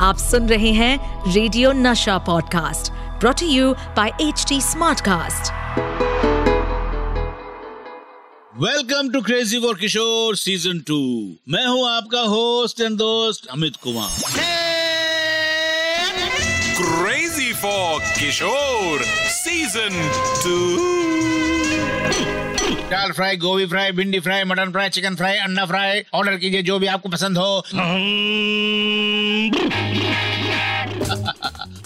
आप सुन रहे हैं radio Nasha podcast brought you by H T smartcast welcome to crazy for Kishore season two मैं हूँ आपका होस्ट एंड दोस्त Amit Kumar. Crazy for Kishore Season 2 दाल फ्राई गोभी फ्राई भिंडी fry mutton fry chicken fry अंडा fry order कीजिए जो भी आपको पसंद हो।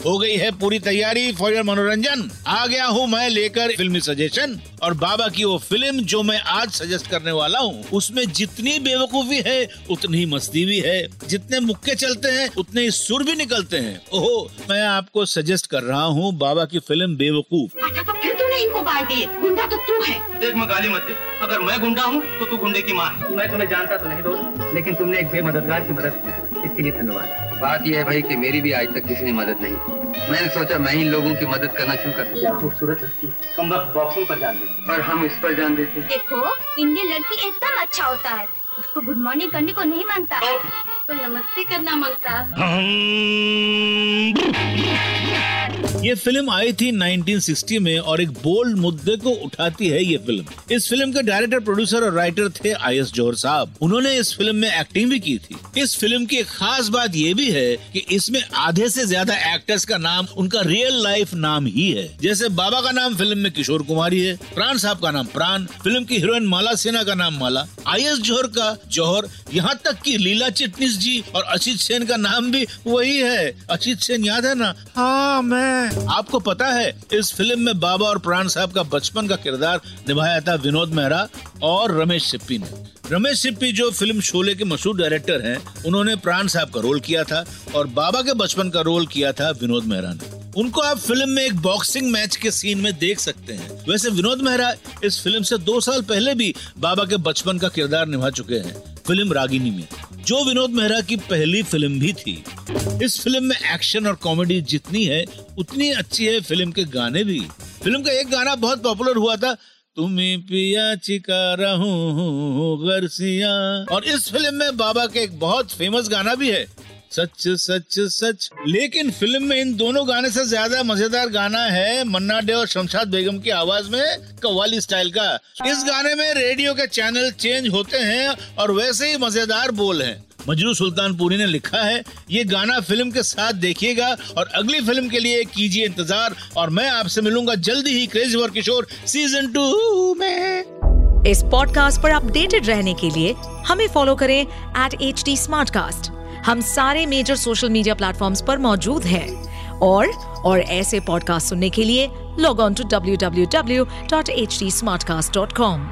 हो गई है पूरी तैयारी फॉर योर मनोरंजन। आ गया हूँ मैं लेकर फिल्मी सजेशन और बाबा की वो फ़िल्म जो मैं आज सजेस्ट करने वाला हूँ उसमें जितनी बेवकूफ़ी है उतनी ही मस्ती भी है। जितने मुक्के चलते हैं उतने ही सुर भी निकलते हैं। ओहो मैं आपको सजेस्ट कर रहा हूँ बाबा की फ़िल्म बेवकूफ़। अच्छा तो फिर तूने इनको बांट दिए। गुंडा तो तू है। देख मैं गाली मत दे। अगर मैं गुंडा हूँ तो तू गुंडे की माँ मैं तुम्हें जानता तो नहीं दोस्त लेकिन तुमने एक बेमददगार की मदद की। इसके लिए धन्यवाद। बात यह है भाई कि मेरी भी आज तक किसी ने मदद नहीं की। मैंने सोचा मैं ही लोगों की मदद करना शुरू कर क्या खूबसूरत लड़की कम वक्त बॉक्सिंग पर जान देती और हम इस पर जान देते देखो इंडियन लड़की एकदम अच्छा होता है। उसको गुड मॉर्निंग करने को नहीं माँगता तो नमस्ते करना माँगता। ये फ़िल्म आई थी 1960 में और एक बोल्ड मुद्दे को उठाती है ये फ़िल्म इस फ़िल्म के डायरेक्टर प्रोड्यूसर और राइटर थे आई एस जोहर साहब. उन्होंने इस फ़िल्म में एक्टिंग भी की थी. इस फ़िल्म की एक खास बात ये भी है कि इसमें आधे से ज़्यादा एक्टर्स का नाम उनका रियल लाइफ नाम ही है. जैसे बाबा का नाम फ़िल्म में किशोर कुमारी है, प्राण साहब का नाम प्राण फ़िल्म की हीरोइन माला सिन्हा का नाम माला. आई एस जोहर का जौहर, यहाँ तक की लीला चिटनिस जी और अचित सेन का नाम भी वही है. अचित सेन याद है ना? हाँ मैं आपको पता है, इस फ़िल्म में बाबा और प्राण साहब का बचपन का किरदार निभाया था विनोद मेहरा और रमेश सिप्पी ने। रमेश सिप्पी जो फ़िल्म शोले के मशहूर डायरेक्टर हैं, उन्होंने प्राण साहब का रोल किया था और बाबा के बचपन का रोल किया था विनोद मेहरा ने। उनको आप फ़िल्म में एक बॉक्सिंग मैच के सीन में देख सकते हैं। वैसे विनोद मेहरा इस फ़िल्म से दो साल पहले भी बाबा के बचपन का किरदार निभा चुके हैं, फ़िल्म रागिनी में, जो विनोद मेहरा की पहली फ़िल्म भी थी। इस फ़िल्म में एक्शन और कॉमेडी जितनी है, उतनी अच्छी है फ़िल्म के गाने भी। फ़िल्म का एक गाना बहुत पॉपुलर हुआ था, तुम्हें पिया चिका रहूँ गरसिया। और इस फ़िल्म में बाबा के एक बहुत फ़ेमस गाना भी है, सच सच सच। लेकिन फ़िल्म में इन दोनों गाने से ज़्यादा मज़ेदार गाना है मन्ना डे और शमशाद बेगम की आवाज़ में, कव्वाली स्टाइल का। इस गाने में रेडियो के चैनल चेंज होते हैं और वैसे ही मज़ेदार बोल हैं। मजरू सुल्तानपुरी ने लिखा है, ये गाना फ़िल्म के साथ देखिएगा और अगली फ़िल्म के लिए कीजिए इंतज़ार और मैं आपसे मिलूँगा जल्दी ही crazy for Kishore season two में. इस पॉडकास्ट पर अपडेटेड रहने के लिए हमें फॉलो करें एट एच टी हम सारे मेजर सोशल मीडिया प्लेटफॉर्म पर मौजूद हैं और और ऐसे पॉडकास्ट सुनने के लिए log on to W W W dot H T smartcast dot com